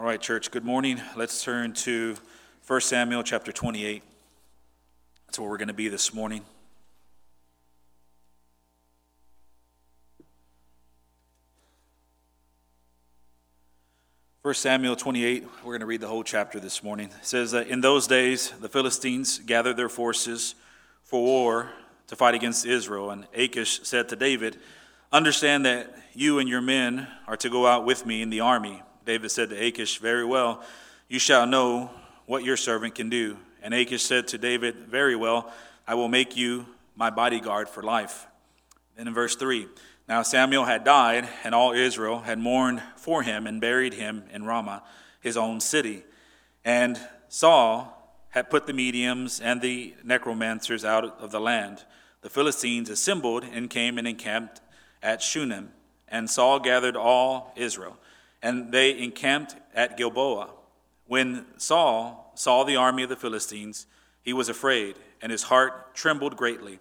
All right, church, good morning. Let's turn to 1 Samuel chapter 28. That's where we're going to be this morning. First Samuel 28, we're going to read the whole chapter this morning. It says that in those days the Philistines gathered their forces for war to fight against Israel, and Achish said to David, Understand that you and your men are to go out with me in the army. David said to Achish, Very well, you shall know what your servant can do. And Achish said to David, Very well, I will make you my bodyguard for life. Then in verse 3, now Samuel had died, and all Israel had mourned for him and buried him in Ramah, his own city. And Saul had put the mediums and the necromancers out of the land. The Philistines assembled and came and encamped at Shunem. And Saul gathered all Israel, and they encamped at Gilboa. When Saul saw the army of the Philistines, he was afraid, and his heart trembled greatly.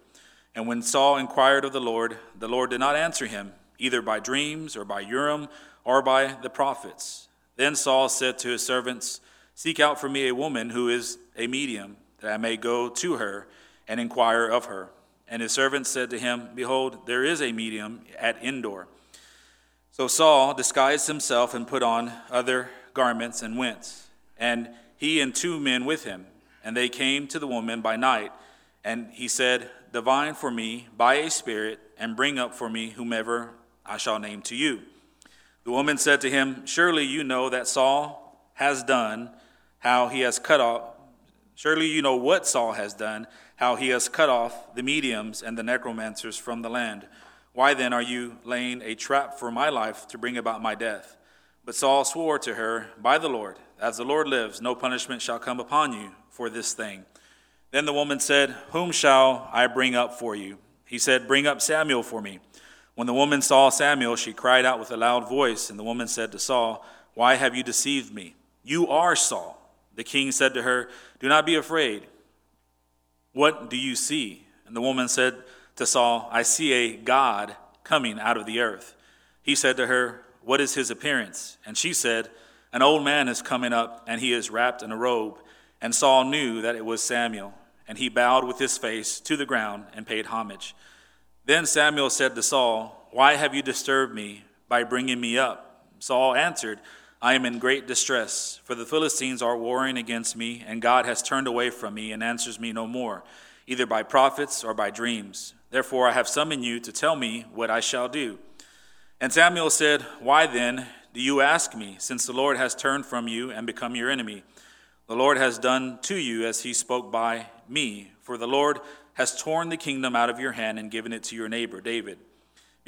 And when Saul inquired of the Lord, the Lord did not answer him, either by dreams, or by Urim, or by the prophets. Then Saul said to his servants, Seek out for me a woman who is a medium, that I may go to her and inquire of her. And his servants said to him, Behold, there is a medium at Endor. So Saul disguised himself and put on other garments and went, and he and two men with him. And they came to the woman by night, and he said, Divine for me by a spirit, and bring up for me whomever I shall name to you. The woman said to him, Surely you know that Saul has done, how he has cut off, surely you know what Saul has done, how he has cut off the mediums and the necromancers from the land. Why then are you laying a trap for my life to bring about my death? But Saul swore to her, By the Lord, as the Lord lives, no punishment shall come upon you for this thing. Then the woman said, Whom shall I bring up for you? He said, Bring up Samuel for me. When the woman saw Samuel, she cried out with a loud voice, and the woman said to Saul, Why have you deceived me? You are Saul. The king said to her, Do not be afraid. What do you see? And the woman said to Saul, I see a God coming out of the earth. He said to her, What is his appearance? And she said, An old man is coming up, and he is wrapped in a robe. And Saul knew that it was Samuel, and he bowed with his face to the ground and paid homage. Then Samuel said to Saul, Why have you disturbed me by bringing me up? Saul answered, I am in great distress, for the Philistines are warring against me, and God has turned away from me and answers me no more, either by prophets or by dreams. Therefore I have summoned you to tell me what I shall do. And Samuel said, Why then do you ask me, since the Lord has turned from you and become your enemy? The Lord has done to you as he spoke by me, for the Lord has torn the kingdom out of your hand and given it to your neighbor David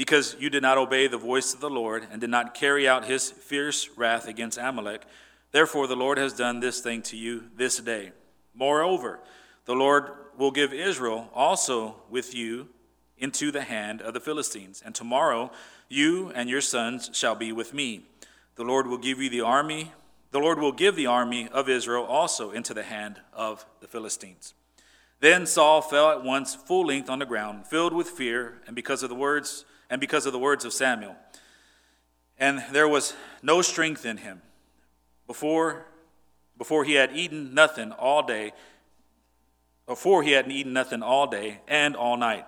because you did not obey the voice of the Lord and did not carry out his fierce wrath against Amalek. Therefore, the Lord has done this thing to you this day. Moreover, the Lord will give Israel also with you into the hand of the Philistines. And tomorrow you and your sons shall be with me. The Lord will give you the army. The Lord will give the army of Israel also into the hand of the Philistines. Then Saul fell at once full length on the ground, filled with fear, and because of the words and because of the words of Samuel. And there was no strength in him. Before, before he had eaten nothing all day, before he hadn't eaten nothing all day and all night.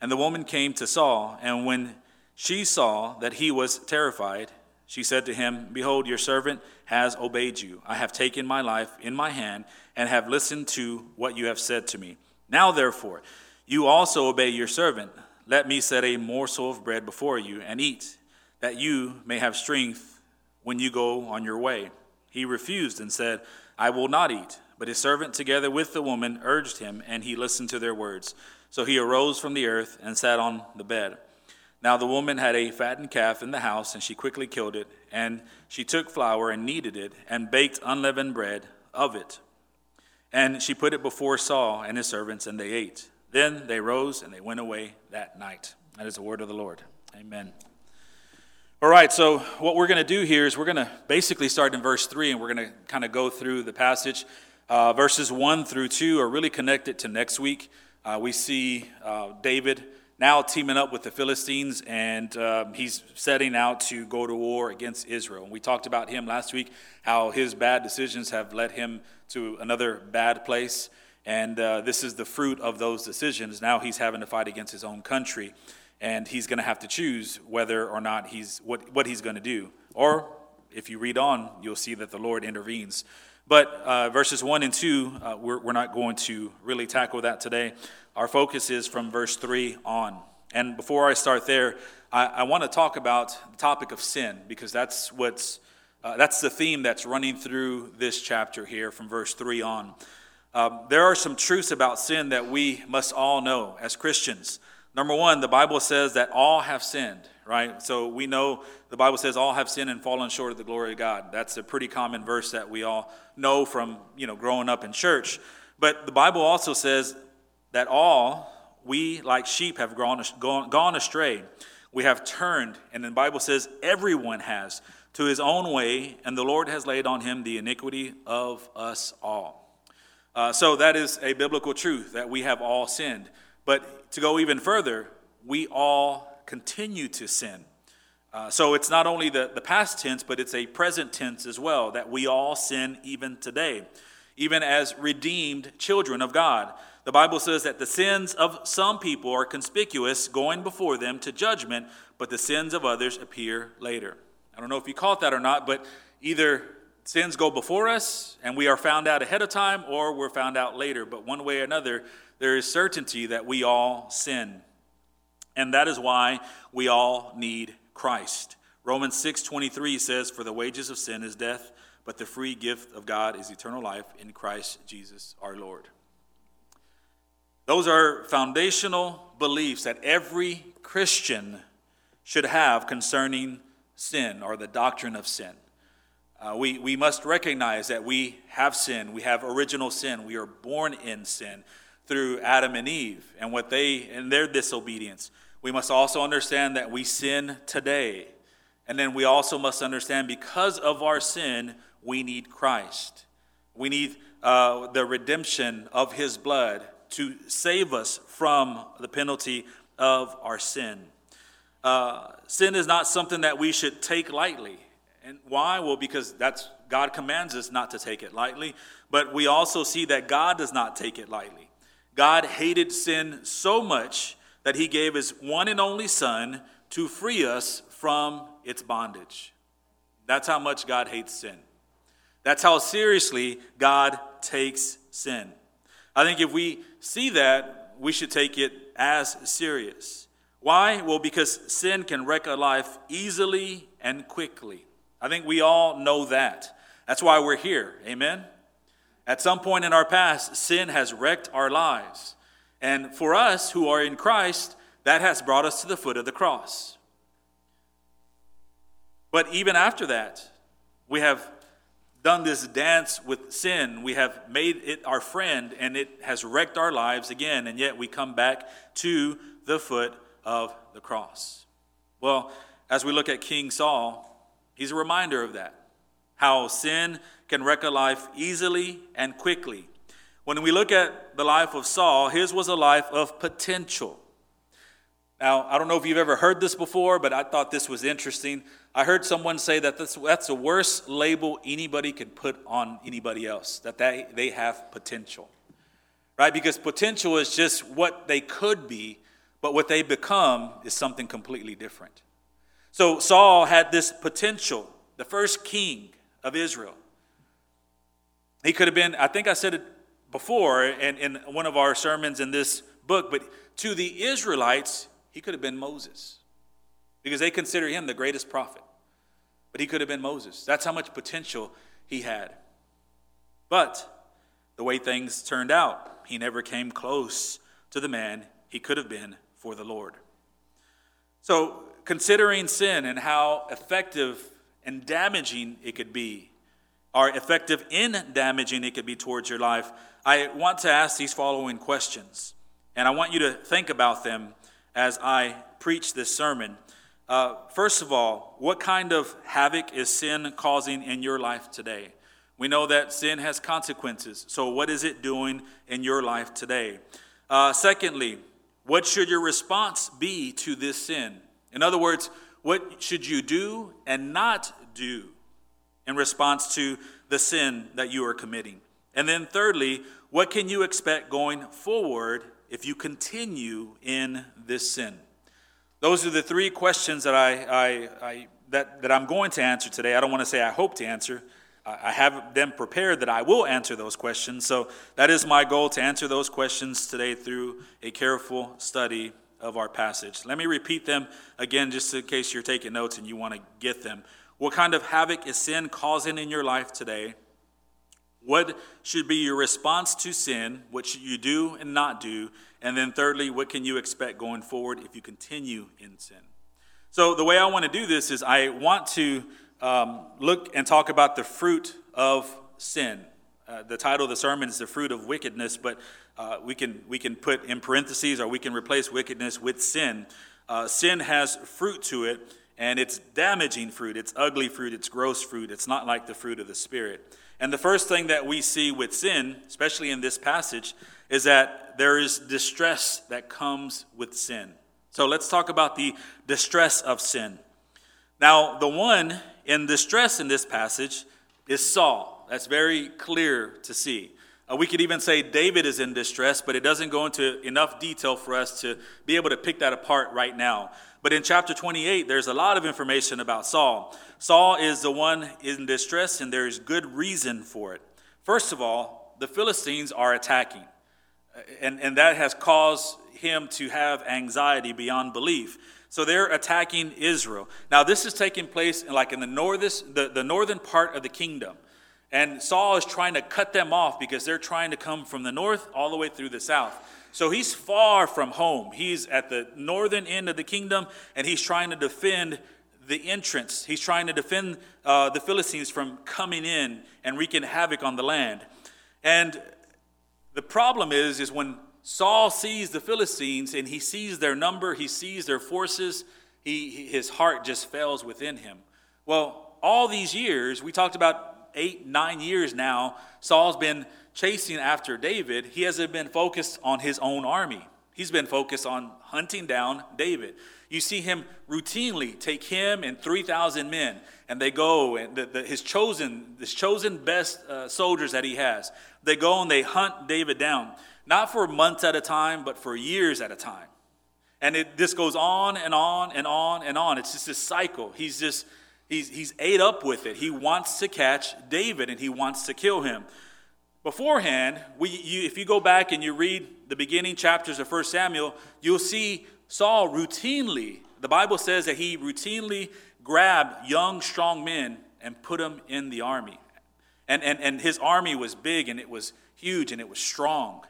And the woman came to Saul, and when she saw that he was terrified, she said to him, Behold, your servant has obeyed you. I have taken my life in my hand and have listened to what you have said to me. Now, therefore, you also obey your servant. Let me set a morsel of bread before you and eat, that you may have strength when you go on your way. He refused and said, I will not eat. But his servant, together with the woman, urged him, and he listened to their words. So he arose from the earth and sat on the bed. Now the woman had a fattened calf in the house, and she quickly killed it. And she took flour and kneaded it, and baked unleavened bread of it. And she put it before Saul and his servants, and they ate. Then they rose and they went away that night. That is the word of the Lord. Amen. All right, so what we're going to do here is we're going to basically start in verse 3 and we're going to kind of go through the passage. Uh, verses 1 through 2 are really connected to next week. Uh, we see uh, David now teaming up with the Philistines, and um, he's setting out to go to war against Israel. And we talked about him last week, how his bad decisions have led him to another bad place. And uh, this is the fruit of those decisions. Now he's having to fight against his own country, and he's going to have to choose whether or not he's what, what he's going to do. Or if you read on, you'll see that the Lord intervenes. But uh, verses 1 and 2, uh, we're, we're not going to really tackle that today. Our focus is from verse 3 on. And before I start there, I, I want to talk about the topic of sin because that's what's uh, that's the theme that's running through this chapter here from verse 3 on. Um, there are some truths about sin that we must all know as Christians. Number one, the Bible says that all have sinned, right? So we know the Bible says all have sinned and fallen short of the glory of God. That's a pretty common verse that we all know from, you know, growing up in church. But the Bible also says that all, we like sheep have gone, gone, gone astray. We have turned, and the Bible says everyone has, to his own way, and the Lord has laid on him the iniquity of us all. Uh, so that is a biblical truth that we have all sinned. But to go even further, we all continue to sin. Uh, so it's not only the, the past tense, but it's a present tense as well, that we all sin even today, even as redeemed children of God. The Bible says that the sins of some people are conspicuous, going before them to judgment, but the sins of others appear later. I don't know if you caught that or not, but either sins go before us and we are found out ahead of time, or we're found out later. But one way or another, there is certainty that we all sin. And that is why we all need Christ. Romans 6:23 says, "For the wages of sin is death, but the free gift of God is eternal life in Christ Jesus our Lord." Those are foundational beliefs that every Christian should have concerning sin or the doctrine of sin. Uh, we, we must recognize that we have sin. We have original sin. We are born in sin through Adam and Eve and what they and their disobedience. We must also understand that we sin today. And then we also must understand because of our sin, we need Christ. We need uh, the redemption of his blood to save us from the penalty of our sin. Uh, sin is not something that we should take lightly. And why? Well, because that's God commands us not to take it lightly, but we also see that God does not take it lightly. God hated sin so much that he gave his one and only son to free us from its bondage. That's how much God hates sin. That's how seriously God takes sin. I think if we see that, we should take it as serious. Why? Well, because sin can wreck a life easily and quickly. I think we all know that. That's why we're here. Amen? At some point in our past, sin has wrecked our lives. And for us who are in Christ, that has brought us to the foot of the cross. But even after that, we have done this dance with sin. We have made it our friend, and it has wrecked our lives again, and yet we come back to the foot of the cross. Well, as we look at King Saul, he's a reminder of that. How sin can wreck a life easily and quickly. When we look at the life of Saul, his was a life of potential. Now, I don't know if you've ever heard this before, but I thought this was interesting. I heard someone say that that's, that's the worst label anybody could put on anybody else, that they, they have potential. Right? Because potential is just what they could be, but what they become is something completely different. So Saul had this potential, the first king of Israel. He could have been, I think I said it before in, in one of our sermons in this book, but to the Israelites, he could have been Moses because they consider him the greatest prophet. But he could have been Moses. That's how much potential he had. But the way things turned out, he never came close to the man he could have been for the Lord. So, considering sin and how effective and damaging it could be, or effective in damaging it could be towards your life, I want to ask these following questions. And I want you to think about them as I preach this sermon. Uh, first of all, what kind of havoc is sin causing in your life today? We know that sin has consequences. So, what is it doing in your life today? Uh, secondly, what should your response be to this sin? In other words, what should you do and not do in response to the sin that you are committing? And then, thirdly, what can you expect going forward if you continue in this sin? Those are the three questions that, I, I, I that, that I'm going to answer today. I don't want to say I hope to answer. I have them prepared that I will answer those questions. So that is my goal to answer those questions today through a careful study of our passage. Let me repeat them again, just in case you're taking notes and you want to get them. What kind of havoc is sin causing in your life today? What should be your response to sin? What should you do and not do? And then, thirdly, what can you expect going forward if you continue in sin? So, the way I want to do this is I want to um, look and talk about the fruit of sin. Uh, the title of the sermon is The Fruit of Wickedness, but uh, we, can, we can put in parentheses or we can replace wickedness with sin. Uh, sin has fruit to it, and it's damaging fruit. It's ugly fruit. It's gross fruit. It's not like the fruit of the Spirit. And the first thing that we see with sin, especially in this passage, is that there is distress that comes with sin. So let's talk about the distress of sin. Now, the one in distress in this passage is Saul. That's very clear to see. Uh, we could even say David is in distress, but it doesn't go into enough detail for us to be able to pick that apart right now. But in chapter 28, there's a lot of information about Saul. Saul is the one in distress, and there's good reason for it. First of all, the Philistines are attacking, uh, and, and that has caused him to have anxiety beyond belief. So they're attacking Israel. Now, this is taking place in, like in the, northest, the, the northern part of the kingdom. And Saul is trying to cut them off because they're trying to come from the north all the way through the south. So he's far from home. He's at the northern end of the kingdom and he's trying to defend the entrance. He's trying to defend uh, the Philistines from coming in and wreaking havoc on the land. And the problem is, is when Saul sees the Philistines and he sees their number, he sees their forces, he, his heart just fails within him. Well, all these years, we talked about eight, nine years now, Saul's been chasing after David. He hasn't been focused on his own army, he's been focused on hunting down David. You see him routinely take him and 3,000 men, and they go, and the, the, his chosen, his chosen best uh, soldiers that he has, they go and they hunt David down not for months at a time, but for years at a time. And it, this goes on and on and on and on. It's just this cycle. He's just, he's, he's ate up with it. He wants to catch David and he wants to kill him. Beforehand, we, you, if you go back and you read the beginning chapters of 1 Samuel, you'll see Saul routinely, the Bible says that he routinely grabbed young, strong men and put them in the army. And, and, and his army was big and it was huge and it was strong.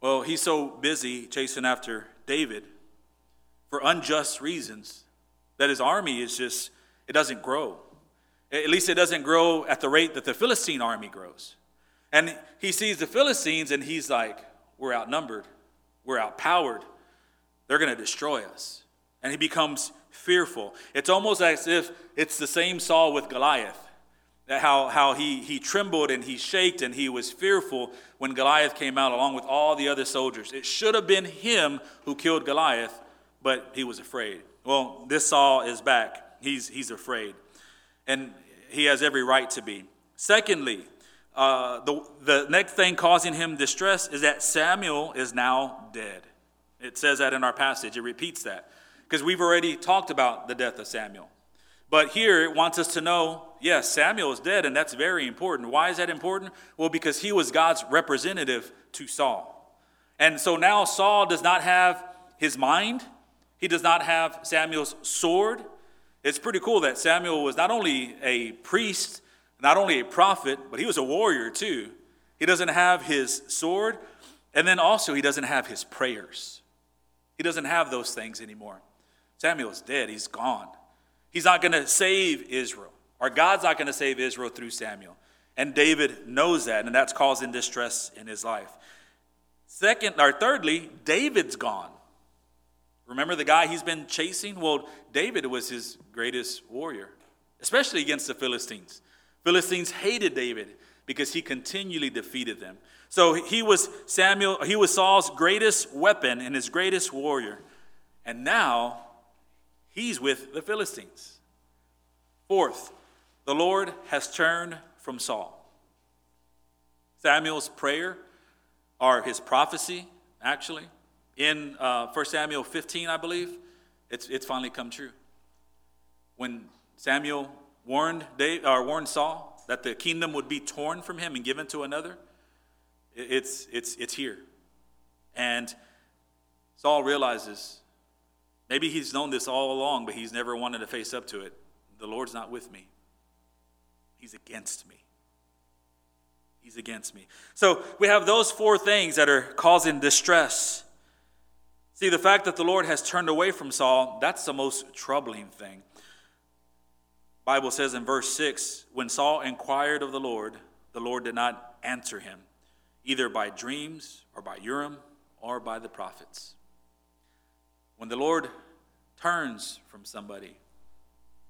Well, he's so busy chasing after David for unjust reasons that his army is just, it doesn't grow. At least it doesn't grow at the rate that the Philistine army grows. And he sees the Philistines and he's like, we're outnumbered, we're outpowered, they're going to destroy us. And he becomes fearful. It's almost as if it's the same Saul with Goliath That how, how he, he trembled and he shaked and he was fearful when Goliath came out along with all the other soldiers. It should have been him who killed Goliath, but he was afraid. Well, this Saul is back. He's, he's afraid. And he has every right to be. Secondly, uh, the, the next thing causing him distress is that Samuel is now dead. It says that in our passage, it repeats that. Because we've already talked about the death of Samuel. But here it wants us to know yes, Samuel is dead, and that's very important. Why is that important? Well, because he was God's representative to Saul. And so now Saul does not have his mind, he does not have Samuel's sword. It's pretty cool that Samuel was not only a priest, not only a prophet, but he was a warrior too. He doesn't have his sword, and then also he doesn't have his prayers. He doesn't have those things anymore. Samuel's dead, he's gone. He's not going to save Israel, or God's not going to save Israel through Samuel. And David knows that, and that's causing distress in his life. Second, or thirdly, David's gone. Remember the guy he's been chasing? Well, David was his greatest warrior, especially against the Philistines. Philistines hated David because he continually defeated them. So he was Samuel, he was Saul's greatest weapon and his greatest warrior. And now he's with the Philistines. Fourth, the Lord has turned from Saul. Samuel's prayer, or his prophecy, actually, in uh, 1 Samuel 15, I believe, it's, it's finally come true. When Samuel warned, David, or warned Saul that the kingdom would be torn from him and given to another, it's, it's, it's here. And Saul realizes maybe he's known this all along, but he's never wanted to face up to it. The Lord's not with me, He's against me. He's against me. So we have those four things that are causing distress. See, the fact that the Lord has turned away from Saul, that's the most troubling thing. Bible says in verse 6, when Saul inquired of the Lord, the Lord did not answer him, either by dreams or by Urim or by the prophets. When the Lord turns from somebody,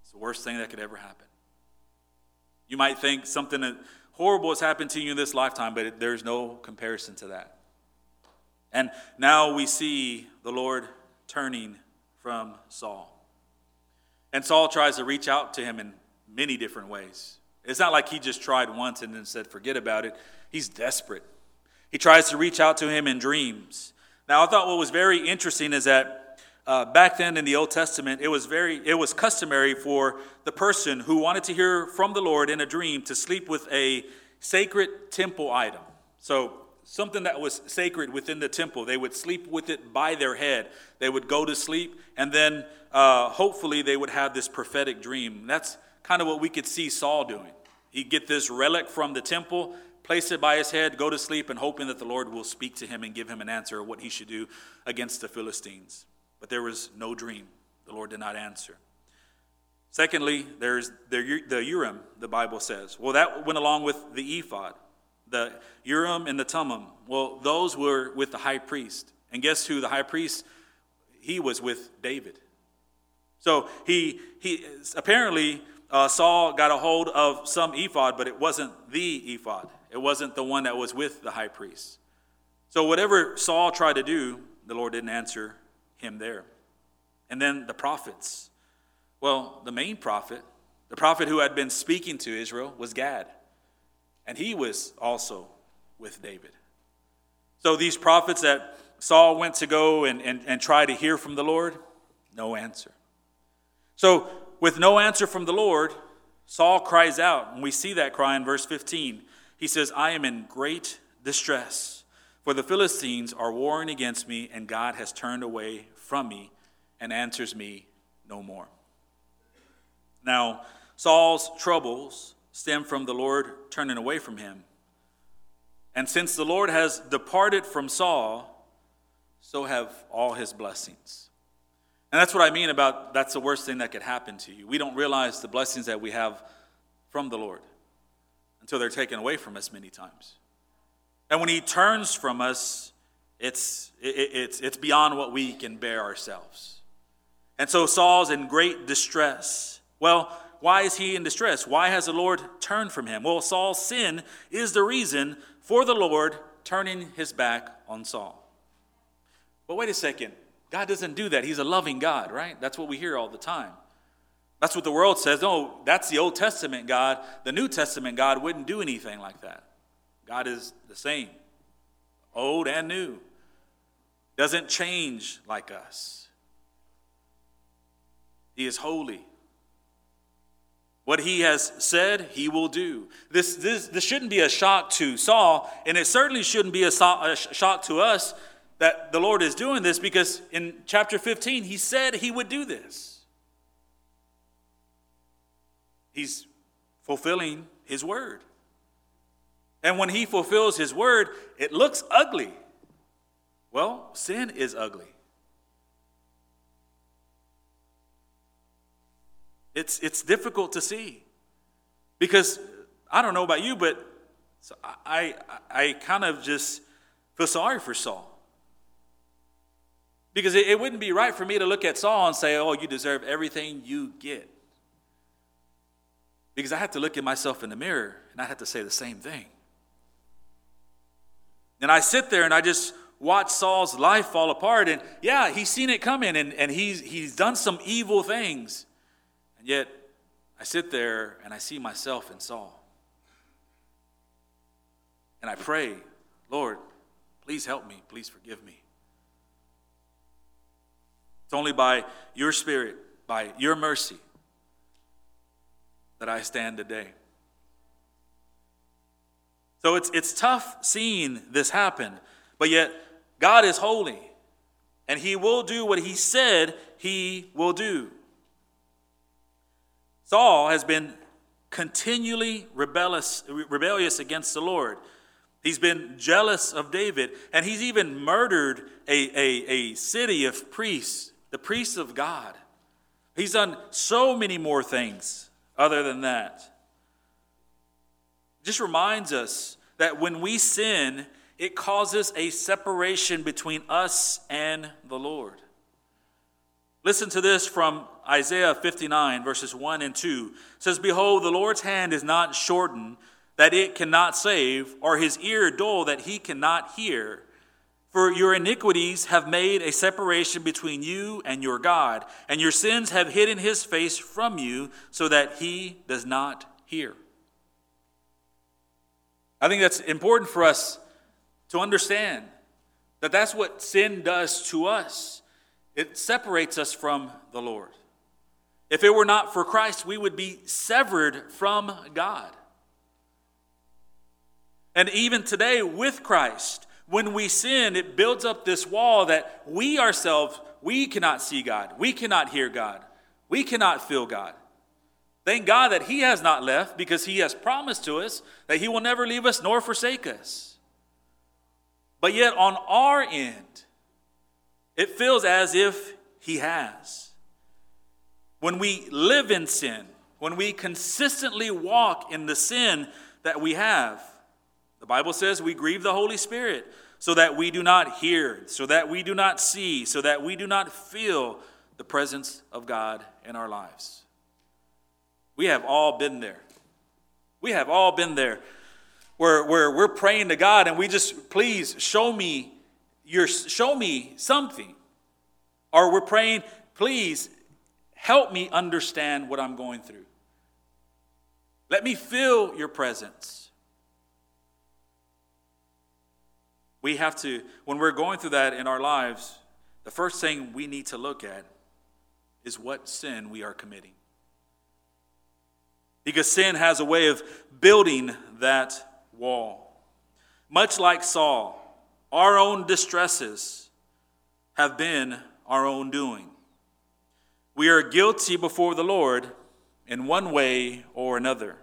it's the worst thing that could ever happen. You might think something horrible has happened to you in this lifetime, but there's no comparison to that. And now we see the Lord turning from Saul. And Saul tries to reach out to him in many different ways. It's not like he just tried once and then said, forget about it. He's desperate. He tries to reach out to him in dreams. Now, I thought what was very interesting is that uh, back then in the Old Testament, it was very it was customary for the person who wanted to hear from the Lord in a dream to sleep with a sacred temple item. So something that was sacred within the temple. They would sleep with it by their head. They would go to sleep, and then uh, hopefully they would have this prophetic dream. That's kind of what we could see Saul doing. He'd get this relic from the temple, place it by his head, go to sleep, and hoping that the Lord will speak to him and give him an answer of what he should do against the Philistines. But there was no dream. The Lord did not answer. Secondly, there's the, the Urim, the Bible says. Well, that went along with the ephod. The Urim and the Thummim, well, those were with the high priest. And guess who? The high priest, he was with David. So he, he apparently uh, Saul got a hold of some ephod, but it wasn't the ephod. It wasn't the one that was with the high priest. So whatever Saul tried to do, the Lord didn't answer him there. And then the prophets. Well, the main prophet, the prophet who had been speaking to Israel, was Gad. And he was also with David. So these prophets that Saul went to go and, and, and try to hear from the Lord, no answer. So, with no answer from the Lord, Saul cries out, and we see that cry in verse 15. He says, I am in great distress, for the Philistines are warring against me, and God has turned away from me and answers me no more. Now, Saul's troubles stem from the Lord turning away from him. And since the Lord has departed from Saul, so have all his blessings. And that's what I mean about that's the worst thing that could happen to you. We don't realize the blessings that we have from the Lord until they're taken away from us many times. And when he turns from us, it's, it, it's, it's beyond what we can bear ourselves. And so Saul's in great distress. Well, why is he in distress? Why has the Lord turned from him? Well, Saul's sin is the reason for the Lord turning his back on Saul. But wait a second. God doesn't do that. He's a loving God, right? That's what we hear all the time. That's what the world says. No, that's the Old Testament God. The New Testament God wouldn't do anything like that. God is the same, old and new doesn't change like us. He is holy. What he has said, he will do. This, this, this shouldn't be a shock to Saul, and it certainly shouldn't be a, a shock to us that the Lord is doing this because in chapter 15, he said he would do this. He's fulfilling his word. And when he fulfills his word, it looks ugly. Well, sin is ugly. It's, it's difficult to see because I don't know about you, but I, I, I kind of just feel sorry for Saul. Because it, it wouldn't be right for me to look at Saul and say, oh, you deserve everything you get. Because I had to look at myself in the mirror and I had to say the same thing. And I sit there and I just watch Saul's life fall apart. And yeah, he's seen it coming and, and he's, he's done some evil things. And yet, I sit there and I see myself in Saul. And I pray, Lord, please help me. Please forgive me. It's only by your Spirit, by your mercy, that I stand today. So it's, it's tough seeing this happen, but yet God is holy, and He will do what He said He will do. Saul has been continually rebellious, rebellious against the Lord. He's been jealous of David, and he's even murdered a, a, a city of priests, the priests of God. He's done so many more things other than that. Just reminds us that when we sin, it causes a separation between us and the Lord. Listen to this from Isaiah 59, verses 1 and 2. It says, Behold, the Lord's hand is not shortened that it cannot save, or his ear dull that he cannot hear. For your iniquities have made a separation between you and your God, and your sins have hidden his face from you so that he does not hear. I think that's important for us to understand that that's what sin does to us. It separates us from the Lord. If it were not for Christ, we would be severed from God. And even today, with Christ, when we sin, it builds up this wall that we ourselves, we cannot see God. We cannot hear God. We cannot feel God. Thank God that He has not left because He has promised to us that He will never leave us nor forsake us. But yet, on our end, it feels as if He has. When we live in sin, when we consistently walk in the sin that we have, the Bible says we grieve the Holy Spirit so that we do not hear, so that we do not see, so that we do not feel the presence of God in our lives. We have all been there. We have all been there where, where we're praying to God and we just, please show me your, show me something. Or we're praying, please help me understand what I'm going through. Let me feel your presence. We have to, when we're going through that in our lives, the first thing we need to look at is what sin we are committing. Because sin has a way of building that wall. Much like Saul, our own distresses have been our own doing. We are guilty before the Lord in one way or another.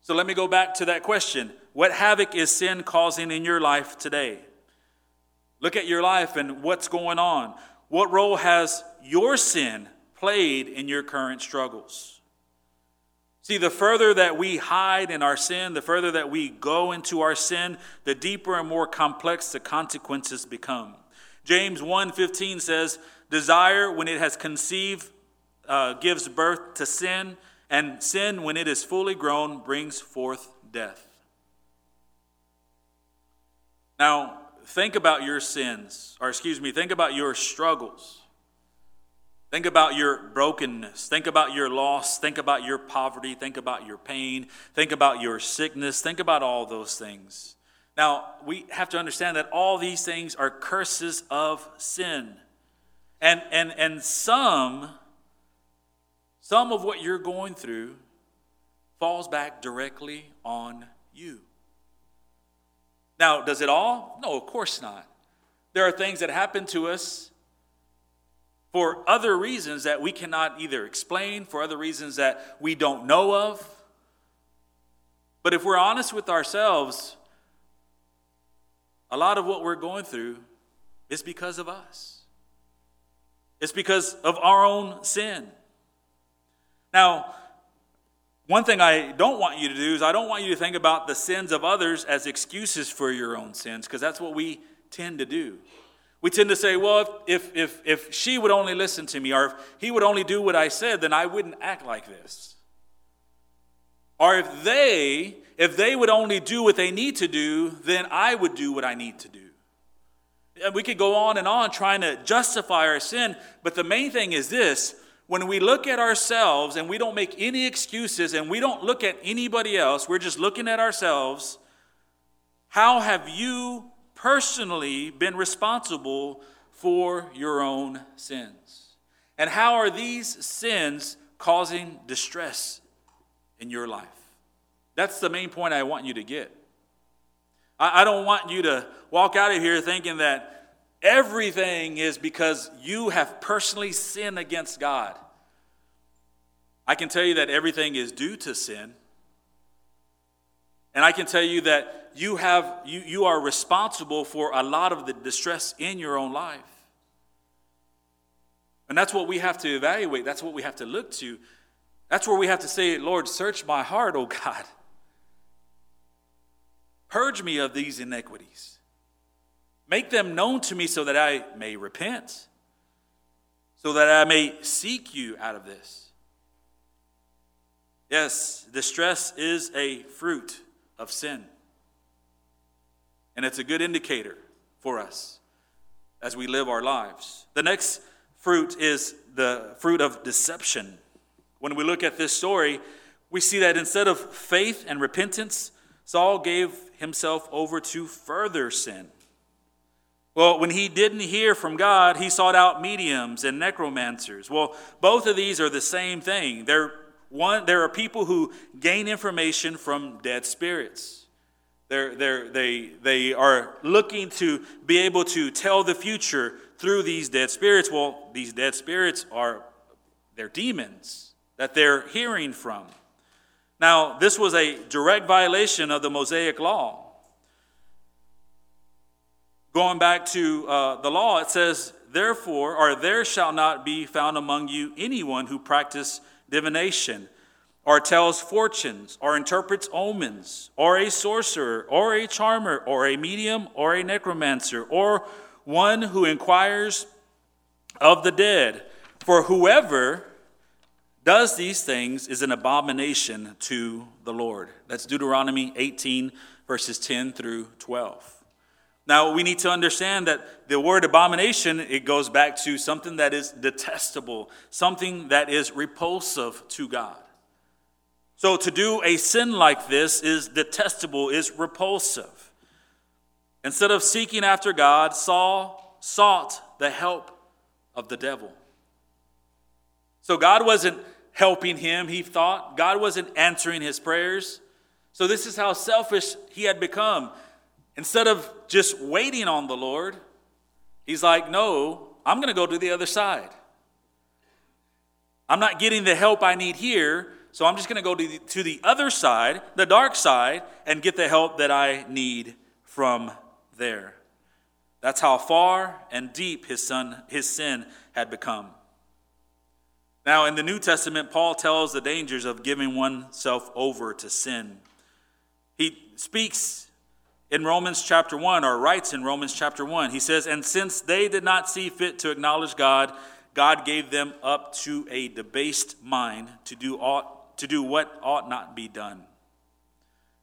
So let me go back to that question what havoc is sin causing in your life today? Look at your life and what's going on. What role has your sin played in your current struggles? See, the further that we hide in our sin, the further that we go into our sin, the deeper and more complex the consequences become. James 1:15 says, "Desire when it has conceived uh, gives birth to sin, and sin when it is fully grown brings forth death." Now, think about your sins, or excuse me, think about your struggles. Think about your brokenness. Think about your loss. Think about your poverty. Think about your pain. Think about your sickness. Think about all those things. Now, we have to understand that all these things are curses of sin. And, and, and some, some of what you're going through falls back directly on you. Now, does it all? No, of course not. There are things that happen to us for other reasons that we cannot either explain, for other reasons that we don't know of. But if we're honest with ourselves, a lot of what we're going through is because of us. It's because of our own sin. Now, one thing I don't want you to do is I don't want you to think about the sins of others as excuses for your own sins, because that's what we tend to do. We tend to say, well, if, if, if she would only listen to me, or if he would only do what I said, then I wouldn't act like this. Or if they, if they would only do what they need to do, then I would do what I need to do. And we could go on and on trying to justify our sin, but the main thing is this when we look at ourselves and we don't make any excuses and we don't look at anybody else, we're just looking at ourselves. How have you personally been responsible for your own sins? And how are these sins causing distress in your life? That's the main point I want you to get. I, don't want you to walk out of here thinking that Everything is because you have personally sinned against God. I can tell you that everything is due to sin. And I can tell you that you have you, you are responsible for a lot of the distress in your own life. And that's what we have to evaluate. That's what we have to look to. That's where we have to say, Lord, search my heart, oh God. Purge me of these iniquities. Make them known to me so that I may repent, so that I may seek you out of this. Yes, distress is a fruit of sin. And it's a good indicator for us as we live our lives. The next fruit is the fruit of deception. When we look at this story, we see that instead of faith and repentance, Saul gave himself over to further sin. Well, when he didn't hear from God, he sought out mediums and necromancers. Well, both of these are the same thing. They're one, there are people who gain information from dead spirits. They're, they're, they, they are looking to be able to tell the future through these dead spirits. Well, these dead spirits are they're demons that they're hearing from. Now, this was a direct violation of the Mosaic law. Going back to uh, the law, it says, Therefore, or there shall not be found among you anyone who practice divination, or tells fortunes, or interprets omens, or a sorcerer, or a charmer, or a medium, or a necromancer, or one who inquires of the dead. For whoever does these things is an abomination to the Lord. That's Deuteronomy 18, verses 10 through 12. Now, we need to understand that the word abomination, it goes back to something that is detestable, something that is repulsive to God. So, to do a sin like this is detestable, is repulsive. Instead of seeking after God, Saul sought the help of the devil. So, God wasn't helping him, he thought. God wasn't answering his prayers. So, this is how selfish he had become. Instead of just waiting on the Lord, he's like, No, I'm going to go to the other side. I'm not getting the help I need here, so I'm just going to go to the, other side, the dark side, and get the help that I need from there. That's how far and deep his son his sin had become. Now in the New Testament Paul tells the dangers of giving oneself over to sin. He speaks in Romans chapter 1, or writes in Romans chapter 1. He says, And since they did not see fit to acknowledge God, God gave them up to a debased mind to do, ought, to do what ought not be done.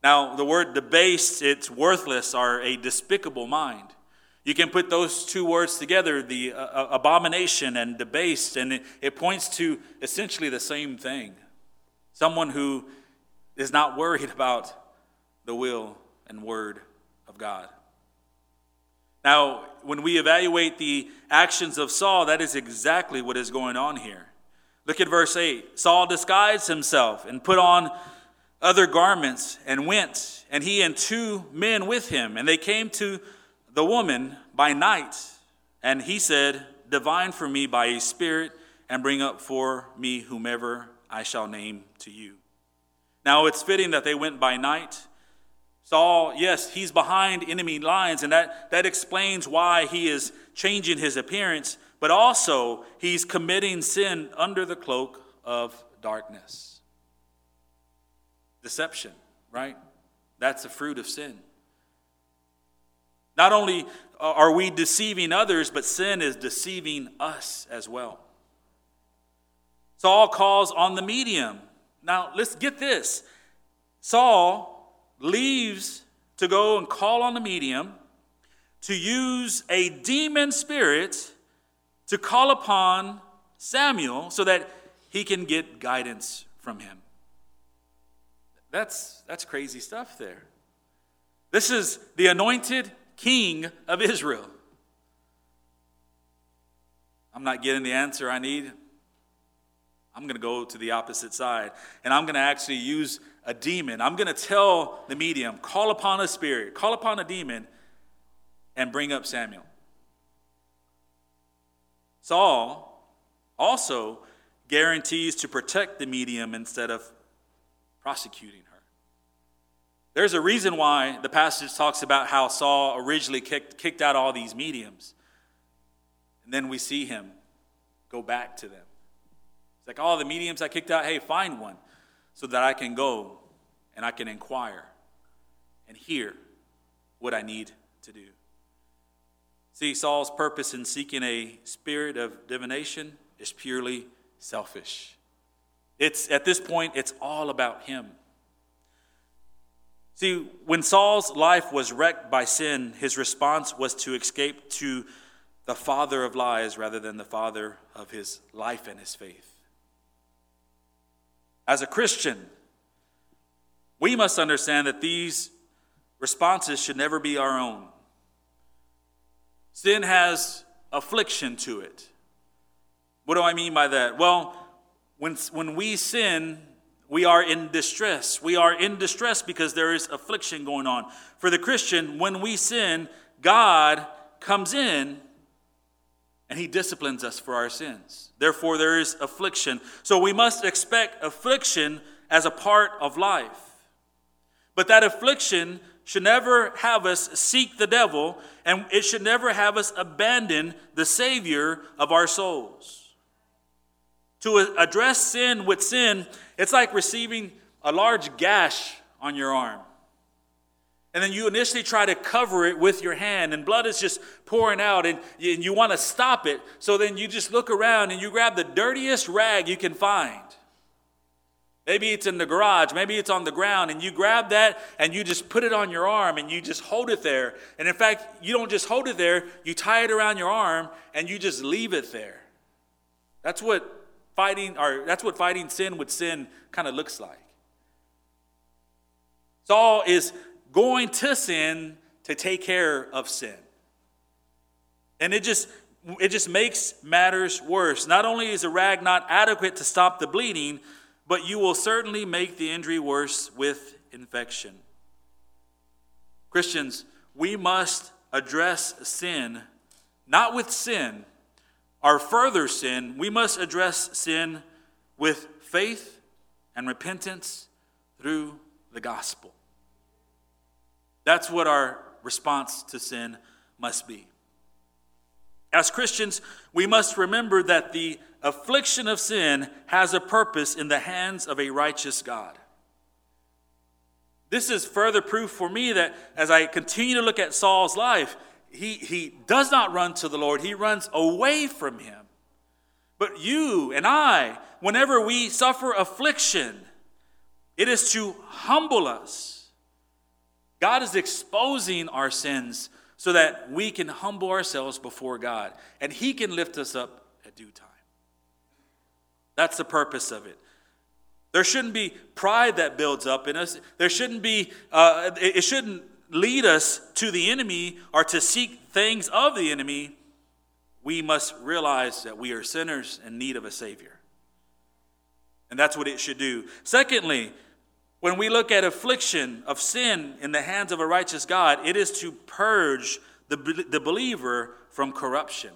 Now, the word debased, it's worthless, or a despicable mind. You can put those two words together, the uh, uh abomination and debased, and it, it points to essentially the same thing. Someone who is not worried about the will and word of God. Now, when we evaluate the actions of Saul, that is exactly what is going on here. Look at verse 8. Saul disguised himself and put on other garments and went, and he and two men with him. And they came to the woman by night. And he said, Divine for me by a spirit, and bring up for me whomever I shall name to you. Now it's fitting that they went by night Saul, yes, he's behind enemy lines, and that, that explains why he is changing his appearance, but also he's committing sin under the cloak of darkness. Deception, right? That's the fruit of sin. Not only are we deceiving others, but sin is deceiving us as well. Saul calls on the medium. Now, let's get this. Saul leaves to go and call on the medium to use a demon spirit to call upon Samuel so that he can get guidance from him. That's, that's crazy stuff there. This is the anointed king of Israel. I'm not getting the answer I need. I'm going to go to the opposite side. And I'm going to actually use a demon. I'm going to tell the medium, call upon a spirit, call upon a demon, and bring up Samuel. Saul also guarantees to protect the medium instead of prosecuting her. There's a reason why the passage talks about how Saul originally kicked, kicked out all these mediums. And then we see him go back to them. It's like, all oh, the mediums I kicked out, hey, find one so that I can go and I can inquire and hear what I need to do. See, Saul's purpose in seeking a spirit of divination is purely selfish. It's at this point, it's all about him. See, when Saul's life was wrecked by sin, his response was to escape to the father of lies rather than the father of his life and his faith. As a Christian, we must understand that these responses should never be our own. Sin has affliction to it. What do I mean by that? Well, when, when we sin, we are in distress. We are in distress because there is affliction going on. For the Christian, when we sin, God comes in and he disciplines us for our sins. Therefore, there is affliction. So we must expect affliction as a part of life. But that affliction should never have us seek the devil, and it should never have us abandon the Savior of our souls. To address sin with sin, it's like receiving a large gash on your arm. And then you initially try to cover it with your hand, and blood is just pouring out, and you, want to stop it. So then you just look around and you grab the dirtiest rag you can find. Maybe it's in the garage, maybe it's on the ground, and you grab that and you just put it on your arm and you just hold it there. And in fact, you don't just hold it there, you tie it around your arm and you just leave it there. That's what fighting or that's what fighting sin with sin kind of looks like. Saul is going to sin to take care of sin. And it just it just makes matters worse. Not only is a rag not adequate to stop the bleeding, but you will certainly make the injury worse with infection. Christians, we must address sin, not with sin, our further sin. We must address sin with faith and repentance through the gospel. That's what our response to sin must be. As Christians, we must remember that the affliction of sin has a purpose in the hands of a righteous God. This is further proof for me that as I continue to look at Saul's life, he, he does not run to the Lord, he runs away from him. But you and I, whenever we suffer affliction, it is to humble us God is exposing our sins so that we can humble ourselves before God and He can lift us up at due time. That's the purpose of it. There shouldn't be pride that builds up in us. There shouldn't be, uh, it shouldn't lead us to the enemy or to seek things of the enemy. We must realize that we are sinners in need of a Savior. And that's what it should do. Secondly, when we look at affliction of sin in the hands of a righteous God, it is to purge the, the believer from corruption.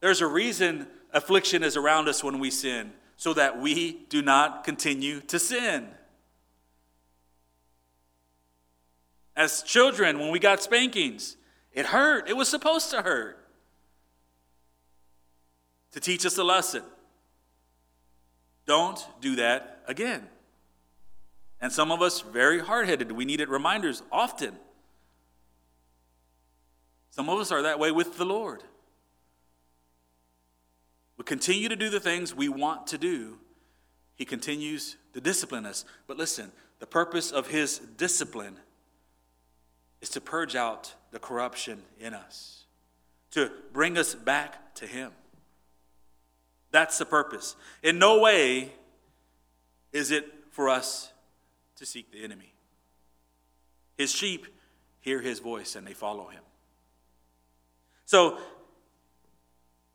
There's a reason affliction is around us when we sin, so that we do not continue to sin. As children, when we got spankings, it hurt. It was supposed to hurt to teach us a lesson. Don't do that again. And some of us, very hard headed, we needed reminders often. Some of us are that way with the Lord. We continue to do the things we want to do. He continues to discipline us. But listen, the purpose of his discipline is to purge out the corruption in us, to bring us back to him. That's the purpose. In no way is it for us to seek the enemy. His sheep hear his voice and they follow him. So,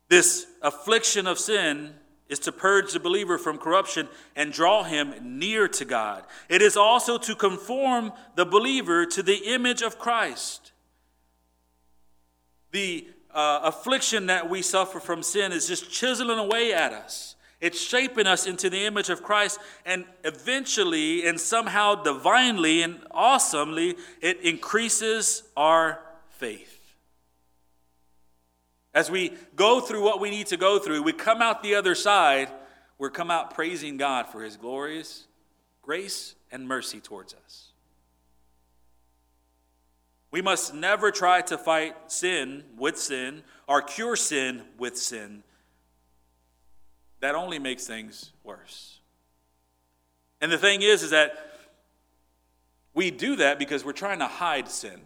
this affliction of sin is to purge the believer from corruption and draw him near to God. It is also to conform the believer to the image of Christ. The uh, affliction that we suffer from sin is just chiseling away at us. It's shaping us into the image of Christ, and eventually, and somehow divinely and awesomely, it increases our faith. As we go through what we need to go through, we come out the other side, we come out praising God for his glorious grace and mercy towards us. We must never try to fight sin with sin or cure sin with sin. That only makes things worse. And the thing is, is that we do that because we're trying to hide sin.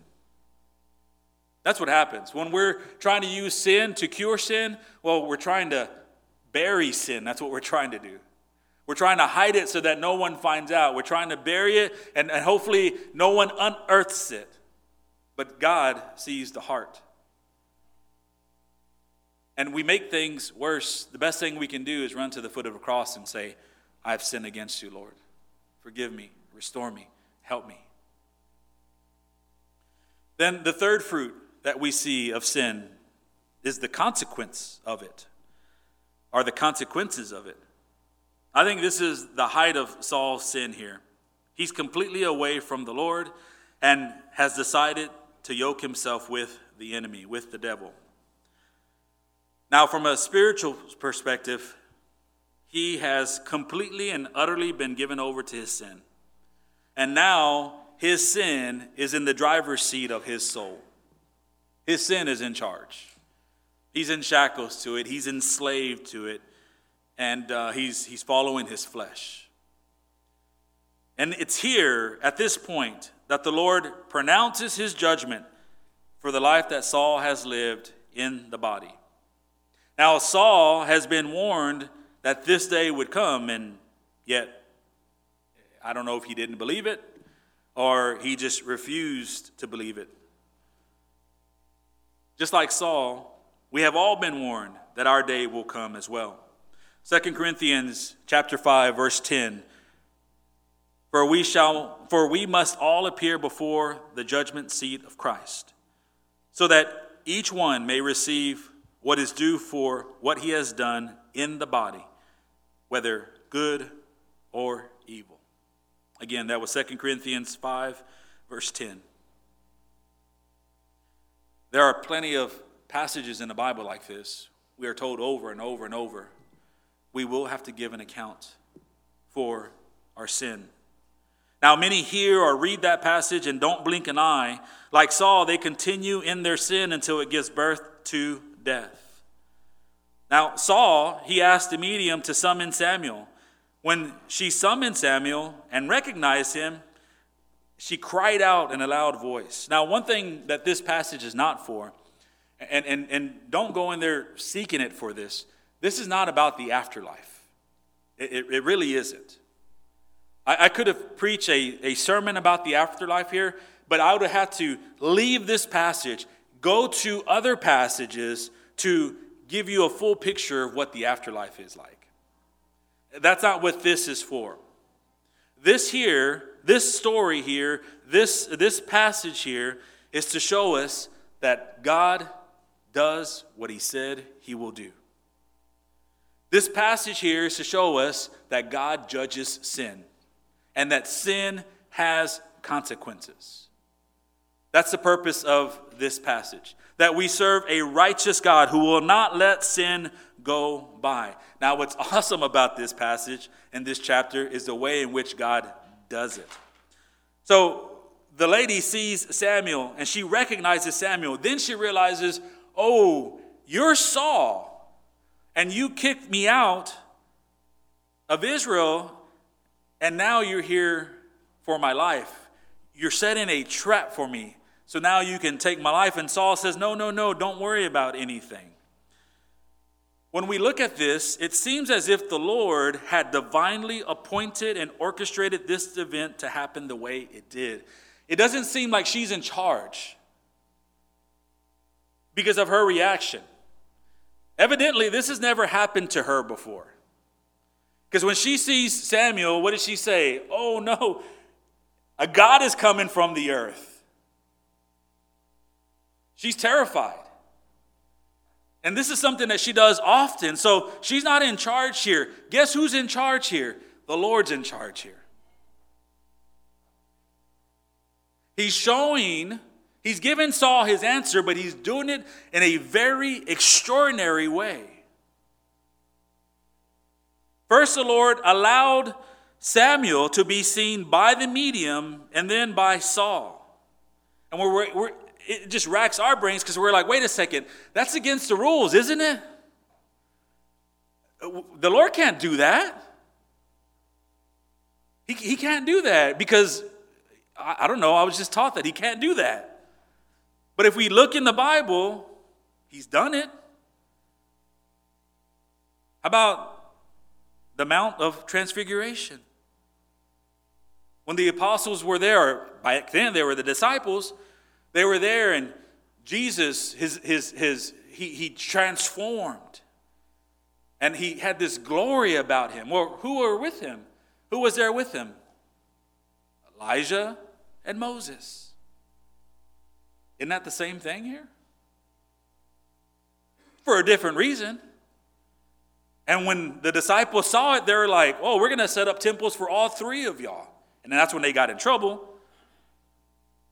That's what happens. When we're trying to use sin to cure sin, well, we're trying to bury sin. That's what we're trying to do. We're trying to hide it so that no one finds out. We're trying to bury it and, and hopefully no one unearths it. But God sees the heart. And we make things worse. The best thing we can do is run to the foot of the cross and say, I have sinned against you, Lord. Forgive me, restore me, help me. Then the third fruit that we see of sin is the consequence of it, are the consequences of it. I think this is the height of Saul's sin here. He's completely away from the Lord and has decided to yoke himself with the enemy, with the devil. Now, from a spiritual perspective, he has completely and utterly been given over to his sin. And now his sin is in the driver's seat of his soul. His sin is in charge. He's in shackles to it, he's enslaved to it, and uh, he's, he's following his flesh. And it's here, at this point, that the Lord pronounces his judgment for the life that Saul has lived in the body. Now, Saul has been warned that this day would come, and yet, I don't know if he didn't believe it or he just refused to believe it. Just like Saul, we have all been warned that our day will come as well. 2 Corinthians chapter 5 verse 10 For we shall for we must all appear before the judgment seat of Christ so that each one may receive what is due for what he has done in the body whether good or evil. Again, that was 2 Corinthians 5 verse 10. There are plenty of passages in the Bible like this. We are told over and over and over we will have to give an account for our sin. Now, many hear or read that passage and don't blink an eye. Like Saul, they continue in their sin until it gives birth to death. Now, Saul, he asked the medium to summon Samuel. When she summoned Samuel and recognized him, she cried out in a loud voice. Now, one thing that this passage is not for, and, and, and don't go in there seeking it for this, this is not about the afterlife. It, it, it really isn't. I, I could have preached a, a sermon about the afterlife here, but I would have had to leave this passage, go to other passages to give you a full picture of what the afterlife is like. That's not what this is for. This here this story here, this, this passage here, is to show us that God does what he said he will do. This passage here is to show us that God judges sin and that sin has consequences. That's the purpose of this passage. That we serve a righteous God who will not let sin go by. Now, what's awesome about this passage and this chapter is the way in which God does it. So the lady sees Samuel and she recognizes Samuel. Then she realizes, oh, you're Saul, and you kicked me out of Israel, and now you're here for my life. You're setting a trap for me. So now you can take my life. And Saul says, No, no, no, don't worry about anything. When we look at this, it seems as if the Lord had divinely appointed and orchestrated this event to happen the way it did. It doesn't seem like she's in charge because of her reaction. Evidently, this has never happened to her before. Because when she sees Samuel, what does she say? Oh no, a God is coming from the earth. She's terrified. And this is something that she does often. So she's not in charge here. Guess who's in charge here? The Lord's in charge here. He's showing, he's given Saul his answer, but he's doing it in a very extraordinary way. First, the Lord allowed Samuel to be seen by the medium and then by Saul. And we're, we're, it just racks our brains because we're like, wait a second, that's against the rules, isn't it? Uh, the Lord can't do that. He, he can't do that because, I, I don't know, I was just taught that he can't do that. But if we look in the Bible, he's done it. How about the Mount of Transfiguration? When the apostles were there, back then they were the disciples, they were there, and Jesus, his, his, his, he, he transformed. And he had this glory about him. Well, who were with him? Who was there with him? Elijah and Moses. Isn't that the same thing here? For a different reason. And when the disciples saw it, they were like, oh, we're going to set up temples for all three of y'all. And that's when they got in trouble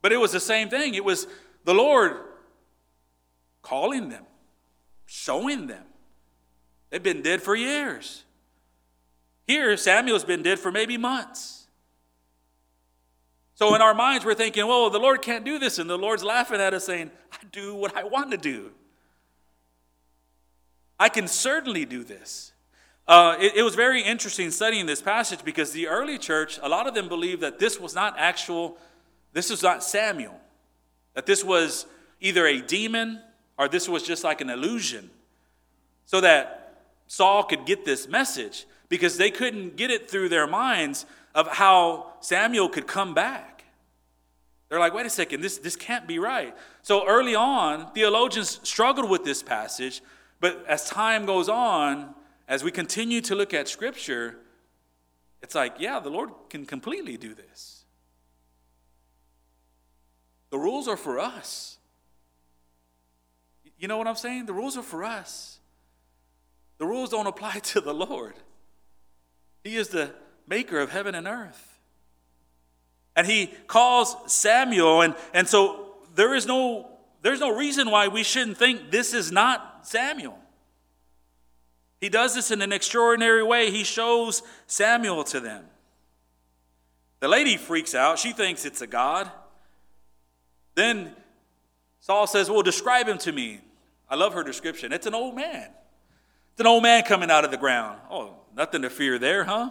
but it was the same thing. It was the Lord calling them, showing them. They've been dead for years. Here, Samuel's been dead for maybe months. So in our minds, we're thinking, well, the Lord can't do this. And the Lord's laughing at us saying, I do what I want to do. I can certainly do this. Uh, it, it was very interesting studying this passage because the early church, a lot of them believed that this was not actual this is not Samuel. That this was either a demon or this was just like an illusion. So that Saul could get this message because they couldn't get it through their minds of how Samuel could come back. They're like, wait a second, this, this can't be right. So early on, theologians struggled with this passage, but as time goes on, as we continue to look at Scripture, it's like, yeah, the Lord can completely do this. The rules are for us. You know what I'm saying? The rules are for us. The rules don't apply to the Lord. He is the maker of heaven and earth. And he calls Samuel, and, and so there is no there's no reason why we shouldn't think this is not Samuel. He does this in an extraordinary way. He shows Samuel to them. The lady freaks out. She thinks it's a God. Then Saul says, Well, describe him to me. I love her description. It's an old man. It's an old man coming out of the ground. Oh, nothing to fear there, huh?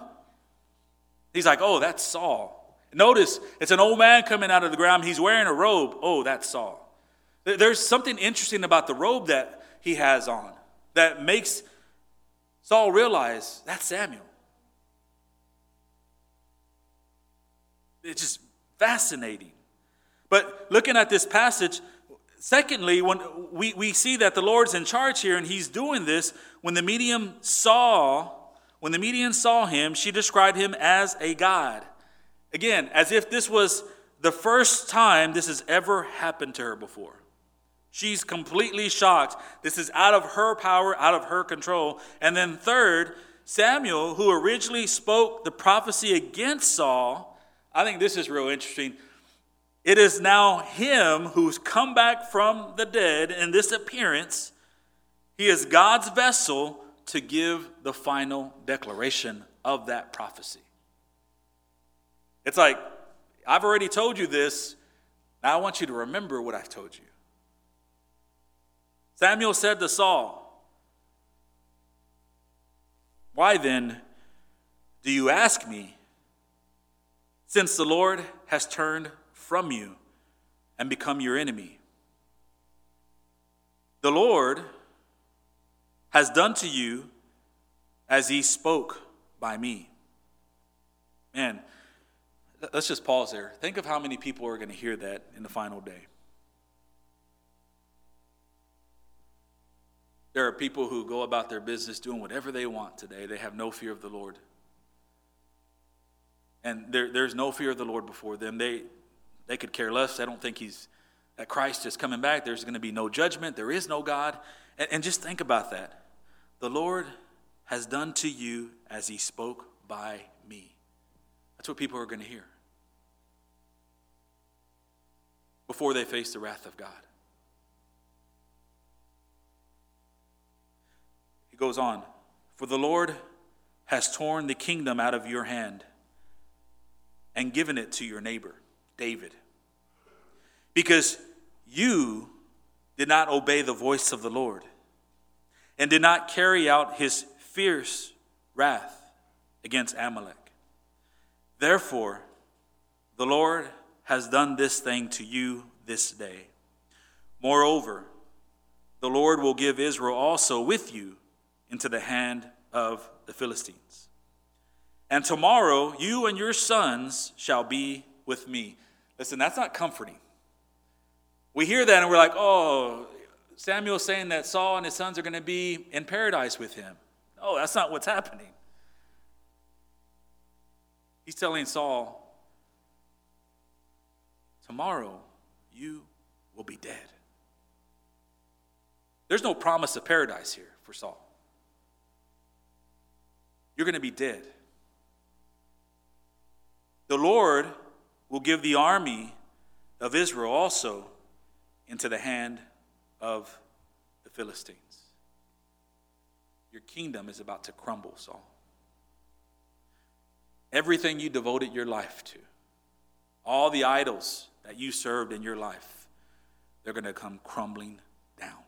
He's like, Oh, that's Saul. Notice it's an old man coming out of the ground. He's wearing a robe. Oh, that's Saul. There's something interesting about the robe that he has on that makes Saul realize that's Samuel. It's just fascinating. But looking at this passage, secondly, when we, we see that the Lord's in charge here and he's doing this, when the medium saw, when the medium saw him, she described him as a God. Again, as if this was the first time this has ever happened to her before. She's completely shocked. This is out of her power, out of her control. And then, third, Samuel, who originally spoke the prophecy against Saul, I think this is real interesting. It is now him who's come back from the dead in this appearance. He is God's vessel to give the final declaration of that prophecy. It's like, I've already told you this. Now I want you to remember what I've told you. Samuel said to Saul, Why then do you ask me since the Lord has turned from you and become your enemy. The Lord has done to you as he spoke by me. Man, let's just pause there. Think of how many people are going to hear that in the final day. There are people who go about their business doing whatever they want today. They have no fear of the Lord. And there, there's no fear of the Lord before them. They, they could care less. They don't think he's, that Christ is coming back. There's going to be no judgment. There is no God. And, and just think about that. The Lord has done to you as he spoke by me. That's what people are going to hear before they face the wrath of God. He goes on For the Lord has torn the kingdom out of your hand and given it to your neighbor, David. Because you did not obey the voice of the Lord and did not carry out his fierce wrath against Amalek. Therefore, the Lord has done this thing to you this day. Moreover, the Lord will give Israel also with you into the hand of the Philistines. And tomorrow you and your sons shall be with me. Listen, that's not comforting. We hear that and we're like, oh, Samuel's saying that Saul and his sons are going to be in paradise with him. Oh, that's not what's happening. He's telling Saul, tomorrow you will be dead. There's no promise of paradise here for Saul. You're going to be dead. The Lord will give the army of Israel also into the hand of the Philistines. Your kingdom is about to crumble, Saul. Everything you devoted your life to, all the idols that you served in your life, they're going to come crumbling down,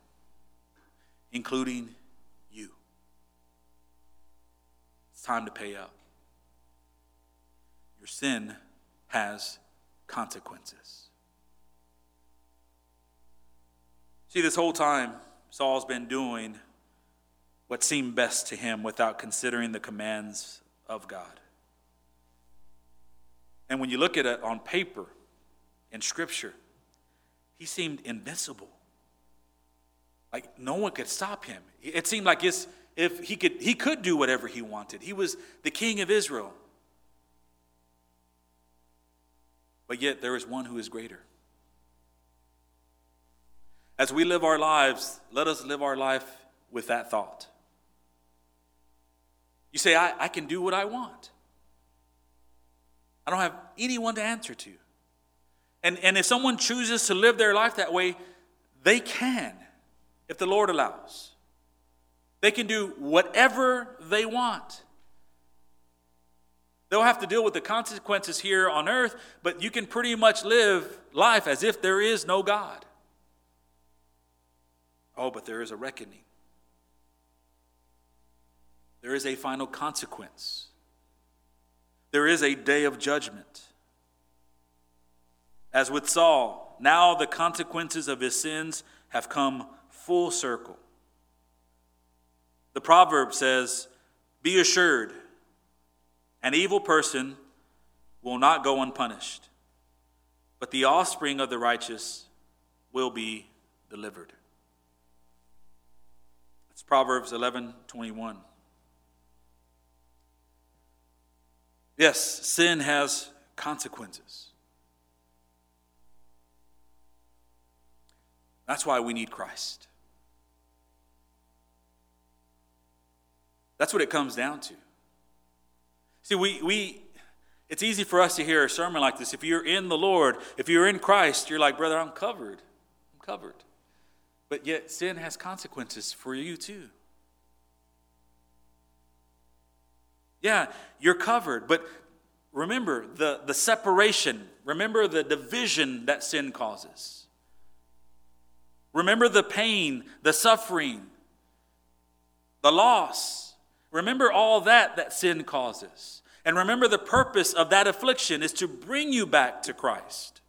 including you. It's time to pay up. Your sin has consequences. See, this whole time, Saul's been doing what seemed best to him without considering the commands of God. And when you look at it on paper in Scripture, he seemed invincible. Like no one could stop him. It seemed like if he could, he could do whatever he wanted. He was the king of Israel. But yet there is one who is greater. As we live our lives, let us live our life with that thought. You say, I, I can do what I want. I don't have anyone to answer to. And, and if someone chooses to live their life that way, they can, if the Lord allows. They can do whatever they want. They'll have to deal with the consequences here on earth, but you can pretty much live life as if there is no God. Oh, but there is a reckoning. There is a final consequence. There is a day of judgment. As with Saul, now the consequences of his sins have come full circle. The proverb says, Be assured an evil person will not go unpunished, but the offspring of the righteous will be delivered. Proverbs 11 21. Yes, sin has consequences. That's why we need Christ. That's what it comes down to. See, we, we, it's easy for us to hear a sermon like this. If you're in the Lord, if you're in Christ, you're like, brother, I'm covered. I'm covered. But yet, sin has consequences for you too. Yeah, you're covered. But remember the, the separation, remember the division that sin causes. Remember the pain, the suffering, the loss. Remember all that that sin causes. And remember, the purpose of that affliction is to bring you back to Christ.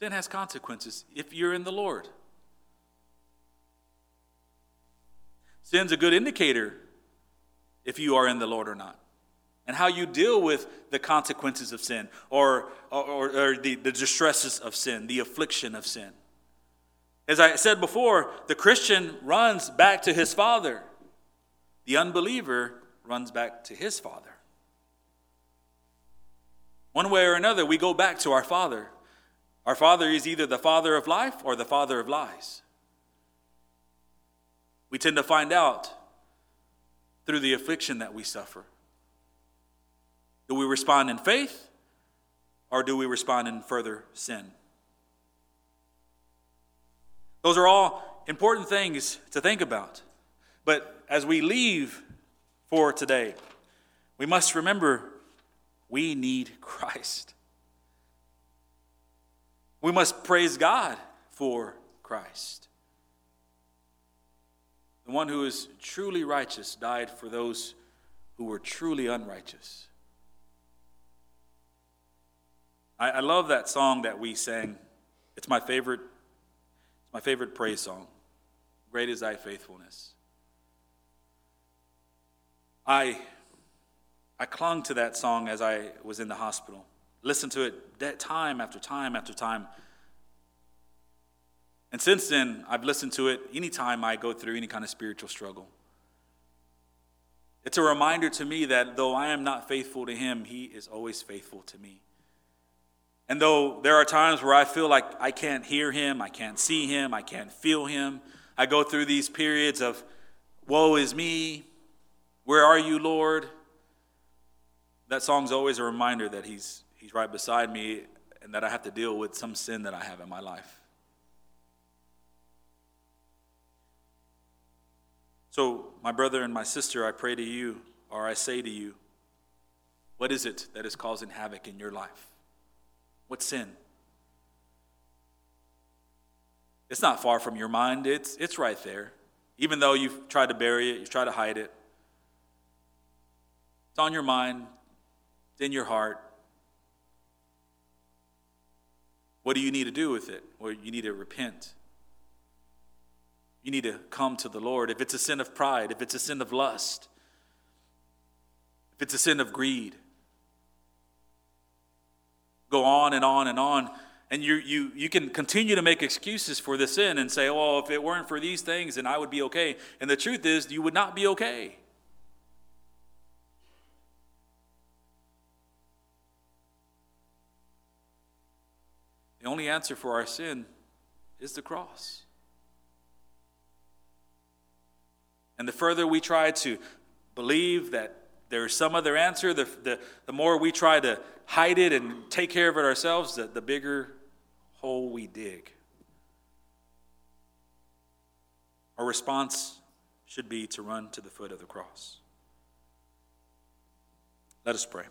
Sin has consequences if you're in the Lord. Sin's a good indicator if you are in the Lord or not. And how you deal with the consequences of sin or, or, or the, the distresses of sin, the affliction of sin. As I said before, the Christian runs back to his Father, the unbeliever runs back to his Father. One way or another, we go back to our Father. Our Father is either the Father of life or the Father of lies. We tend to find out through the affliction that we suffer. Do we respond in faith or do we respond in further sin? Those are all important things to think about. But as we leave for today, we must remember we need Christ. We must praise God for Christ. The one who is truly righteous died for those who were truly unrighteous. I, I love that song that we sang. It's my favorite it's my favorite praise song. Great is thy faithfulness. I, I clung to that song as I was in the hospital. Listened to it that time after time after time. And since then, I've listened to it anytime I go through any kind of spiritual struggle. It's a reminder to me that though I am not faithful to Him, He is always faithful to me. And though there are times where I feel like I can't hear him, I can't see him, I can't feel him, I go through these periods of, woe is me, where are you, Lord? That song's always a reminder that he's, he's right beside me and that I have to deal with some sin that I have in my life. So, my brother and my sister, I pray to you, or I say to you, what is it that is causing havoc in your life? What sin? It's not far from your mind, it's, it's right there. Even though you've tried to bury it, you've tried to hide it. It's on your mind, it's in your heart. What do you need to do with it? Well, you need to repent. You need to come to the Lord. If it's a sin of pride, if it's a sin of lust, if it's a sin of greed, go on and on and on. And you, you, you can continue to make excuses for the sin and say, well, if it weren't for these things, then I would be okay. And the truth is, you would not be okay. The only answer for our sin is the cross. And the further we try to believe that there is some other answer, the, the, the more we try to hide it and take care of it ourselves, the, the bigger hole we dig. Our response should be to run to the foot of the cross. Let us pray.